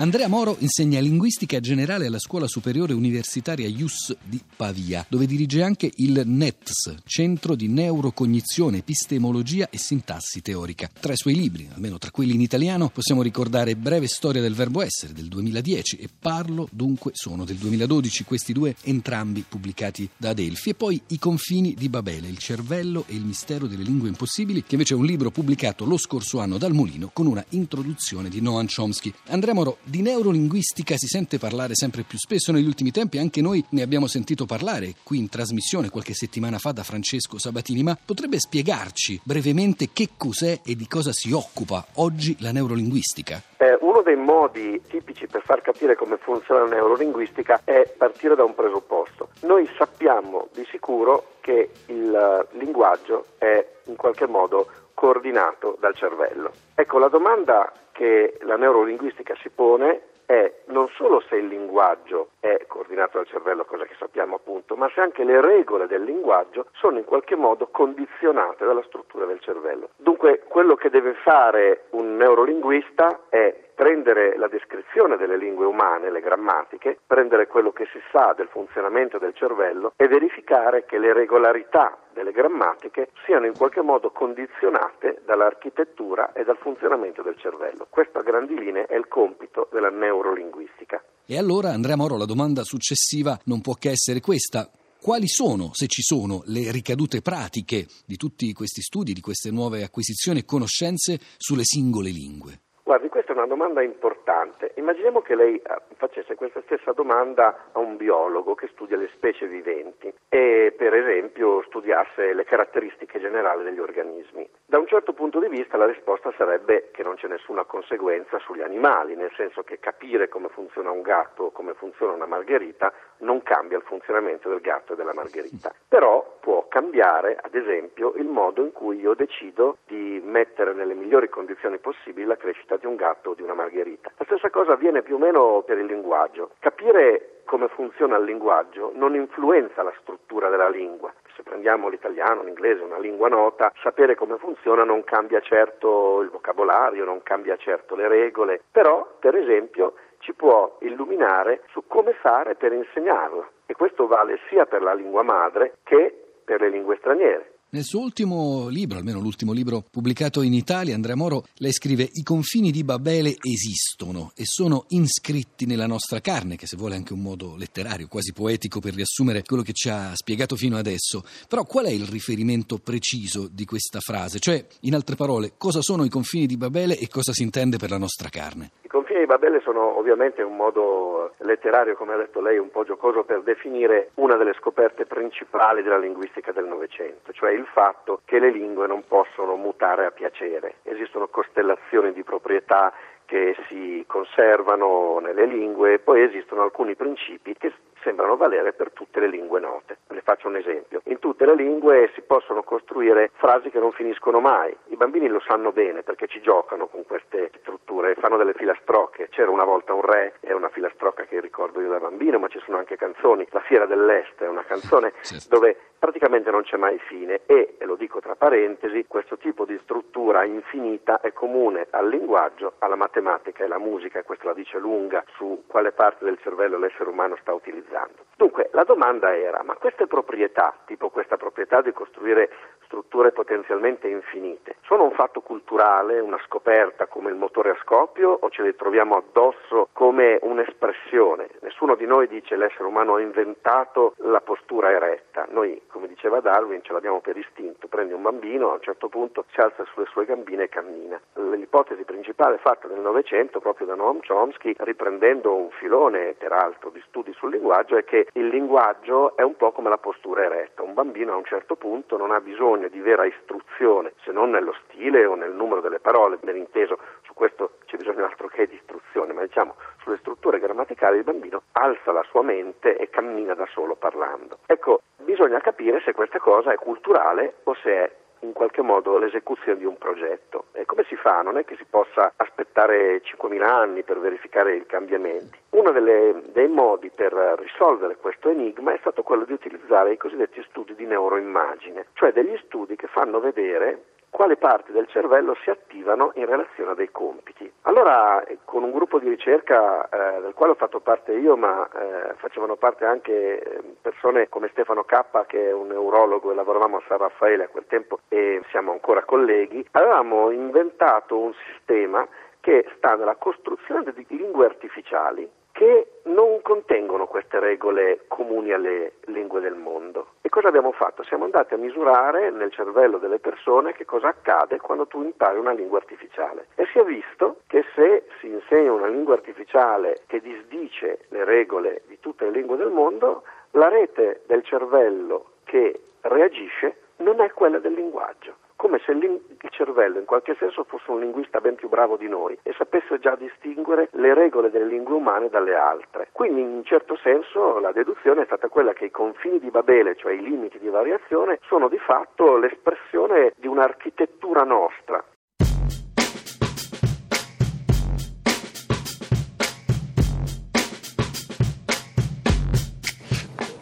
Andrea Moro insegna linguistica generale alla Scuola Superiore Universitaria IUS di Pavia, dove dirige anche il NETS, Centro di Neurocognizione, Epistemologia e Sintassi Teorica. Tra i suoi libri, almeno tra quelli in italiano, possiamo ricordare Breve storia del verbo essere del 2010 e Parlo dunque sono del 2012, questi due entrambi pubblicati da Adelphi, e poi I confini di Babele, il cervello e il mistero delle lingue impossibili, che invece è un libro pubblicato lo scorso anno dal Mulino con una introduzione di Noam Chomsky. Andrea Moro di neurolinguistica si sente parlare sempre più spesso negli ultimi tempi, anche noi ne abbiamo sentito parlare qui in trasmissione qualche settimana fa da Francesco Sabatini, ma potrebbe spiegarci brevemente che cos'è e di cosa si occupa oggi la neurolinguistica? Eh, uno dei modi tipici per far capire come funziona la neurolinguistica è partire da un presupposto. Noi sappiamo di sicuro che il linguaggio è in qualche modo coordinato dal cervello. Ecco, la domanda che la neurolinguistica si pone è non solo se il linguaggio è coordinato dal cervello, cosa che sappiamo appunto, ma se anche le regole del linguaggio sono in qualche modo condizionate dalla struttura del cervello. Dunque quello che deve fare un neurolinguista è prendere la descrizione delle lingue umane, le grammatiche, prendere quello che si sa del funzionamento del cervello e verificare che le regolarità delle grammatiche siano in qualche modo condizionate dall'architettura e dal funzionamento del cervello. Questo a grandi linee è il compito della neurolinguistica. E allora, Andrea Moro, la domanda successiva non può che essere questa. Quali sono, se ci sono, le ricadute pratiche di tutti questi studi, di queste nuove acquisizioni e conoscenze sulle singole lingue? Guardi, questa è una domanda importante. Immaginiamo che lei eh, facesse questa stessa domanda a un biologo che studia le specie viventi e per esempio studiasse le caratteristiche generali degli organismi. Da un certo punto di vista la risposta sarebbe che non c'è nessuna conseguenza sugli animali, nel senso che capire come funziona un gatto o come funziona una margherita non cambia il funzionamento del gatto e della margherita. Però può cambiare, ad esempio, il modo in cui io decido di mettere nelle migliori condizioni possibili la crescita di un gatto o di una margherita. La stessa cosa avviene più o meno per il linguaggio. Capire come funziona il linguaggio non influenza la struttura della lingua. Se prendiamo l'italiano, l'inglese, una lingua nota, sapere come funziona non cambia certo il vocabolario, non cambia certo le regole, però per esempio ci può illuminare su come fare per insegnarla. E questo vale sia per la lingua madre che per le lingue straniere. Nel suo ultimo libro, almeno l'ultimo libro pubblicato in Italia, Andrea Moro, lei scrive I confini di Babele esistono e sono iscritti nella nostra carne, che se vuole anche un modo letterario, quasi poetico per riassumere quello che ci ha spiegato fino adesso. Però qual è il riferimento preciso di questa frase? Cioè, in altre parole, cosa sono i confini di Babele e cosa si intende per la nostra carne? I confini di Babele sono ovviamente un modo letterario, come ha detto lei, un po' giocoso per definire una delle scoperte principali della linguistica del Novecento, cioè il fatto che le lingue non possono mutare a piacere. Esistono costellazioni di proprietà che si conservano nelle lingue, poi esistono alcuni principi che sembrano valere per tutte le lingue note. Le faccio un esempio. In tutte le lingue si possono costruire frasi che non finiscono mai. I bambini lo sanno bene perché ci giocano con queste strutture, fanno delle filastrocche. C'era una volta un re, è una filastrocca che ricordo io da bambino, ma ci sono anche canzoni. La Fiera dell'Est è una canzone dove praticamente non c'è mai fine e, e lo dico tra parentesi, questo tipo di struttura infinita è comune al linguaggio, alla matematica e alla musica, e questo la dice lunga su quale parte del cervello l'essere umano sta utilizzando. Dunque, la domanda era, ma queste proprietà, tipo questa proprietà di costruire strutture potenzialmente infinite, sono un fatto culturale, una scoperta come il motore a scoppio o ce le troviamo addosso come un'espressione? Nessuno di noi dice l'essere umano ha inventato la postura eretta, noi come diceva Darwin ce l'abbiamo per istinto, prendi un bambino, a un certo punto si alza sulle sue gambine e cammina. L'ipotesi principale fatta nel Novecento proprio da Noam Chomsky, riprendendo un filone peraltro di studi sul linguaggio, è che il linguaggio è un po' come la postura eretta, un bambino a un certo punto non ha bisogno di vera istruzione, se non nello stile o nel numero delle parole, ben inteso, questo c'è bisogno altro che di istruzione, ma diciamo sulle strutture grammaticali il bambino alza la sua mente e cammina da solo parlando. Ecco, bisogna capire se questa cosa è culturale o se è in qualche modo l'esecuzione di un progetto. E come si fa? Non è che si possa aspettare 5.000 anni per verificare i cambiamenti. Uno delle, dei modi per risolvere questo enigma è stato quello di utilizzare i cosiddetti studi di neuroimmagine, cioè degli studi che fanno vedere quali parti del cervello si attivano in relazione a dei compiti. Allora, eh, con un gruppo di ricerca eh, del quale ho fatto parte io, ma eh, facevano parte anche eh, persone come Stefano Cappa, che è un neurologo e lavoravamo a San Raffaele a quel tempo e siamo ancora colleghi, avevamo inventato un sistema che sta nella costruzione di lingue artificiali che non contengono queste regole comuni alle lingue del mondo. Cosa abbiamo fatto? Siamo andati a misurare nel cervello delle persone che cosa accade quando tu impari una lingua artificiale. E si è visto che se si insegna una lingua artificiale che disdice le regole di tutte le lingue del mondo, la rete del cervello che reagisce non è quella del linguaggio come se il cervello in qualche senso fosse un linguista ben più bravo di noi e sapesse già distinguere le regole delle lingue umane dalle altre. Quindi in un certo senso la deduzione è stata quella che i confini di Babele, cioè i limiti di variazione, sono di fatto l'espressione di un'architettura nostra.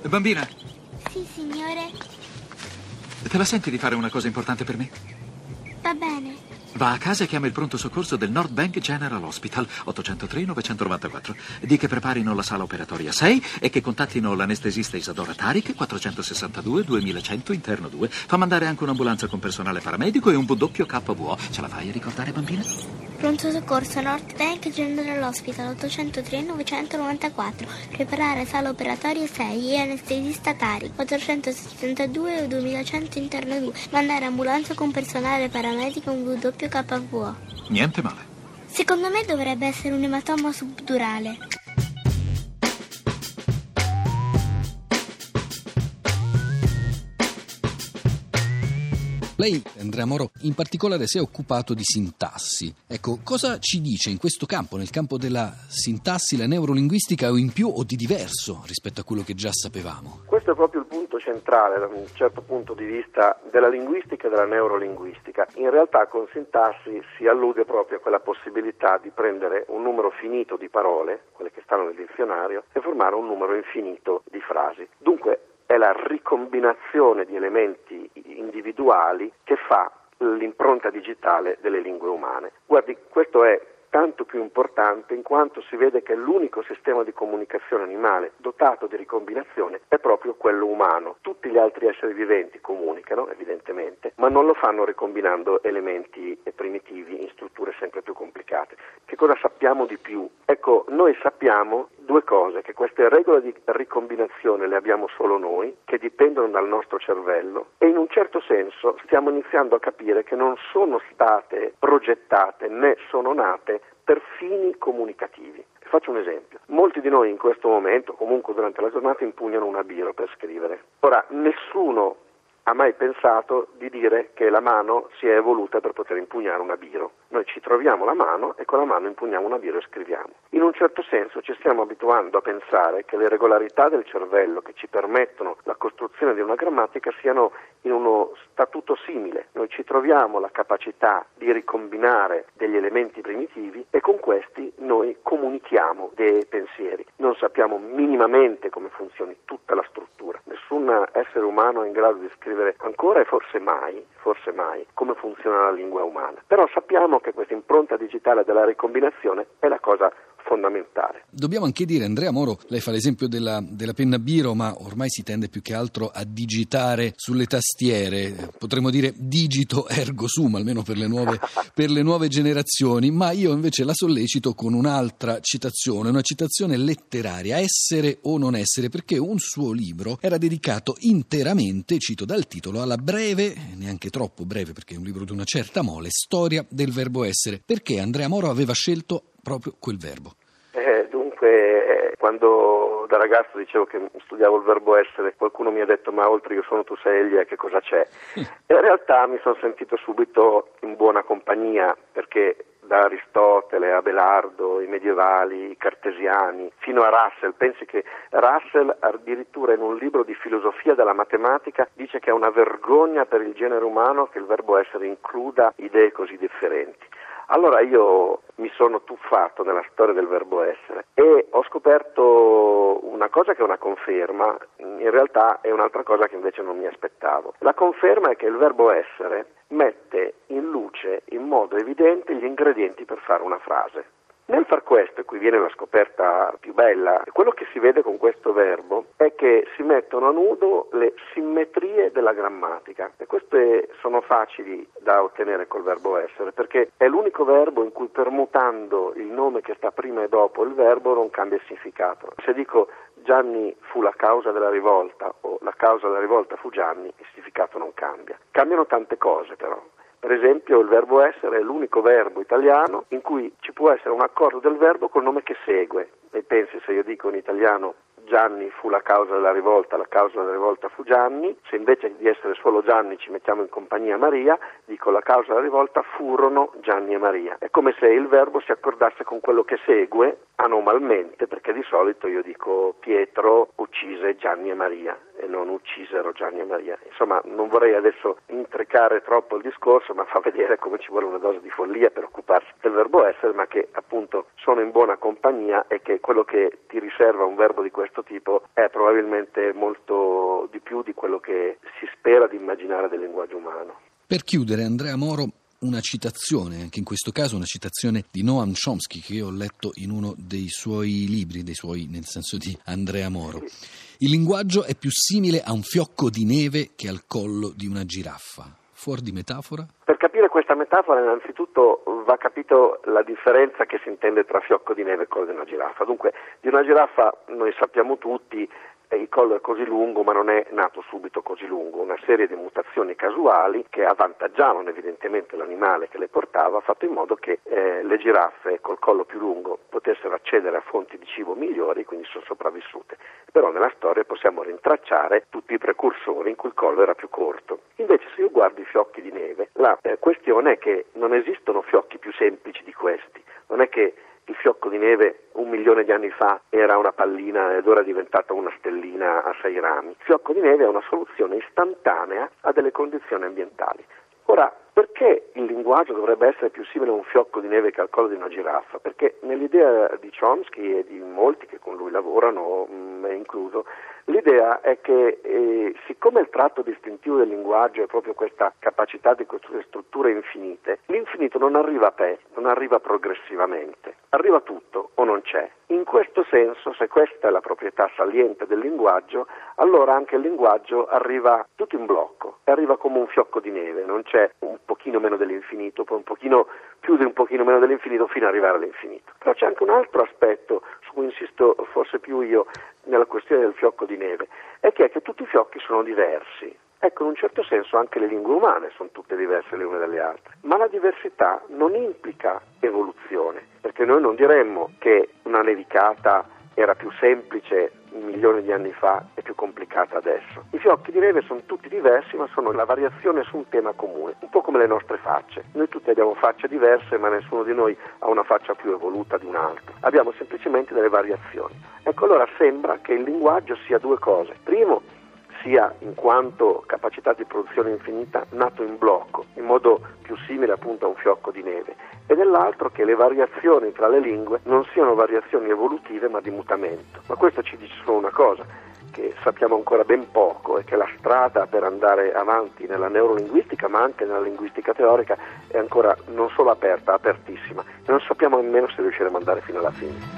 Bambina? Sì, signore. Te la senti di fare una cosa importante per me? Va bene. Va a casa e chiama il pronto soccorso del North Bank General Hospital 803-994. Di che preparino la sala operatoria 6 e che contattino l'anestesista Isadora Tarik 462-2100 interno 2. Fa mandare anche un'ambulanza con personale paramedico e un WKVO. Ce la fai a ricordare, bambina? Pronto soccorso North Bank General Hospital 803-994. Preparare sala operatoria 6 e anestesista Tarik 462-2100 interno 2. Mandare ambulanza con personale paramedico un WKVO. KV. Niente male. Secondo me dovrebbe essere un ematoma subdurale. Lei, Andrea Moro, in particolare si è occupato di sintassi. Ecco, cosa ci dice in questo campo, nel campo della sintassi, la neurolinguistica o in più o di diverso rispetto a quello che già sapevamo? Questo è proprio il punto centrale da un certo punto di vista della linguistica e della neurolinguistica. In realtà con sintassi si allude proprio a quella possibilità di prendere un numero finito di parole, quelle che stanno nel dizionario, e formare un numero infinito di frasi. Dunque è la ricombinazione di elementi individuali che fa l'impronta digitale delle lingue umane. Guardi, questo è tanto più importante in quanto si vede che l'unico sistema di comunicazione animale dotato di ricombinazione è proprio quello umano. Tutti gli altri esseri viventi comunicano, evidentemente, ma non lo fanno ricombinando elementi primitivi in strutture sempre più complicate. Che cosa sappiamo di più? Ecco, noi sappiamo due cose, che queste regole di ricombinazione le abbiamo solo noi, che dipendono dal nostro cervello e in un certo senso stiamo iniziando a capire che non sono state progettate né sono nate per fini comunicativi. Faccio un esempio. Molti di noi in questo momento, comunque durante la giornata, impugnano una biro per scrivere. Ora, nessuno ha mai pensato di dire che la mano si è evoluta per poter impugnare una biro. Noi ci troviamo la mano e con la mano impugniamo una biro e scriviamo. In un certo senso ci stiamo abituando a pensare che le regolarità del cervello che ci permettono la costruzione di una grammatica siano in uno statuto simile. Noi ci troviamo la capacità di ricombinare degli elementi primitivi e con questi noi comunichiamo dei pensieri. Non sappiamo minimamente come funzioni tutta la struttura. Nessun essere umano è in grado di scrivere scrivere ancora e forse mai, forse mai, come funziona la lingua umana. Però sappiamo che questa impronta digitale della ricombinazione è la cosa fondamentale. Dobbiamo anche dire, Andrea Moro, lei fa l'esempio della, della, penna Biro, ma ormai si tende più che altro a digitare sulle tastiere, potremmo dire digito ergo sum, almeno per le nuove, per le nuove generazioni, ma io invece la sollecito con un'altra citazione, una citazione letteraria, Essere o non essere, perché un suo libro era dedicato interamente, cito dal titolo, alla breve, neanche troppo breve perché è un libro di una certa mole, storia del verbo essere. Perché Andrea Moro aveva scelto proprio quel verbo? Eh, dunque, quando da ragazzo dicevo che studiavo il verbo essere, qualcuno mi ha detto ma oltre io sono tu sei egli, che cosa c'è? E in realtà mi sono sentito subito in buona compagnia perché da Aristotele a Belardo, i medievali, i cartesiani, fino a Russell. Pensi che Russell addirittura in un libro di filosofia della matematica dice che è una vergogna per il genere umano che il verbo essere includa idee così differenti. Allora io mi sono tuffato nella storia del verbo essere e ho scoperto una cosa che è una conferma, in realtà è un'altra cosa che invece non mi aspettavo. La conferma è che il verbo essere mette modo evidente gli ingredienti per fare una frase. Nel far questo, e qui viene la scoperta più bella, quello che si vede con questo verbo è che si mettono a nudo le simmetrie della grammatica e queste sono facili da ottenere col verbo essere perché è l'unico verbo in cui permutando il nome che sta prima e dopo il verbo non cambia il significato. Se dico Gianni fu la causa della rivolta o la causa della rivolta fu Gianni, il significato non cambia. Cambiano tante cose però. Per esempio il verbo essere è l'unico verbo italiano in cui ci può essere un accordo del verbo col nome che segue. E pensi se io dico in italiano Gianni fu la causa della rivolta, la causa della rivolta fu Gianni, se invece di essere solo Gianni ci mettiamo in compagnia Maria, dico la causa della rivolta furono Gianni e Maria. È come se il verbo si accordasse con quello che segue anormalmente, perché di solito io dico Pietro uccise Gianni e Maria non uccisero Gianni e Maria. Insomma, non vorrei adesso intrecare troppo il discorso, ma fa vedere come ci vuole una dose di follia per occuparsi del verbo essere, ma che appunto sono in buona compagnia e che quello che ti riserva un verbo di questo tipo è probabilmente molto di più di quello che si spera di immaginare del linguaggio umano. Per chiudere, Andrea Moro una citazione, anche in questo caso una citazione di Noam Chomsky che ho letto in uno dei suoi libri, dei suoi, nel senso di Andrea Moro. Il linguaggio è più simile a un fiocco di neve che al collo di una giraffa. Fuori di metafora? Per capire questa metafora innanzitutto va capito la differenza che si intende tra fiocco di neve e collo di una giraffa. Dunque, di una giraffa noi sappiamo tutti il collo è così lungo ma non è nato subito così lungo, una serie di mutazioni casuali che avvantaggiavano evidentemente l'animale che le portava ha fatto in modo che eh, le giraffe col collo più lungo potessero accedere a fonti di cibo migliori, quindi sono sopravvissute. Però nella storia possiamo rintracciare tutti i precursori in cui il collo era più corto. Invece se io guardo i fiocchi di neve, la eh, questione è che non esistono fiocchi più semplici di questi, non è che il fiocco di neve un milione di anni fa era una pallina ed ora è diventata una stellina a sei rami. Il fiocco di neve è una soluzione istantanea a delle condizioni ambientali. Ora, perché il linguaggio dovrebbe essere più simile a un fiocco di neve che al collo di una giraffa? Perché nell'idea di Chomsky e di molti che con lui lavorano, me incluso, L'idea è che eh, siccome il tratto distintivo del linguaggio è proprio questa capacità di costruire strutture infinite, l'infinito non arriva a pezzi, non arriva progressivamente, arriva tutto o non c'è. In questo senso, se questa è la proprietà saliente del linguaggio, allora anche il linguaggio arriva tutto in blocco, arriva come un fiocco di neve, non c'è un pochino meno dell'infinito, poi un pochino più di un pochino meno dell'infinito fino ad arrivare all'infinito. Però c'è anche un altro aspetto su cui insisto forse più io nella questione del fiocco di neve, è che, è che tutti i fiocchi sono diversi. Ecco, in un certo senso anche le lingue umane sono tutte diverse le une dalle altre, ma la diversità non implica evoluzione, perché noi non diremmo che una nevicata era più semplice un milione di anni fa e più complicata adesso. I fiocchi di neve sono tutti diversi, ma sono la variazione su un tema comune, un po' come le nostre facce. Noi tutti abbiamo facce diverse, ma nessuno di noi ha una faccia più evoluta di un altro. Abbiamo semplicemente delle variazioni. Ecco, allora sembra che il linguaggio sia due cose. Primo, sia in quanto capacità di produzione infinita nato in blocco, in modo più simile appunto a un fiocco di neve, e dell'altro che le variazioni tra le lingue non siano variazioni evolutive ma di mutamento. Ma questo ci dice solo una cosa, che sappiamo ancora ben poco e che la strada per andare avanti nella neurolinguistica ma anche nella linguistica teorica è ancora non solo aperta, apertissima e non sappiamo nemmeno se riusciremo ad andare fino alla fine.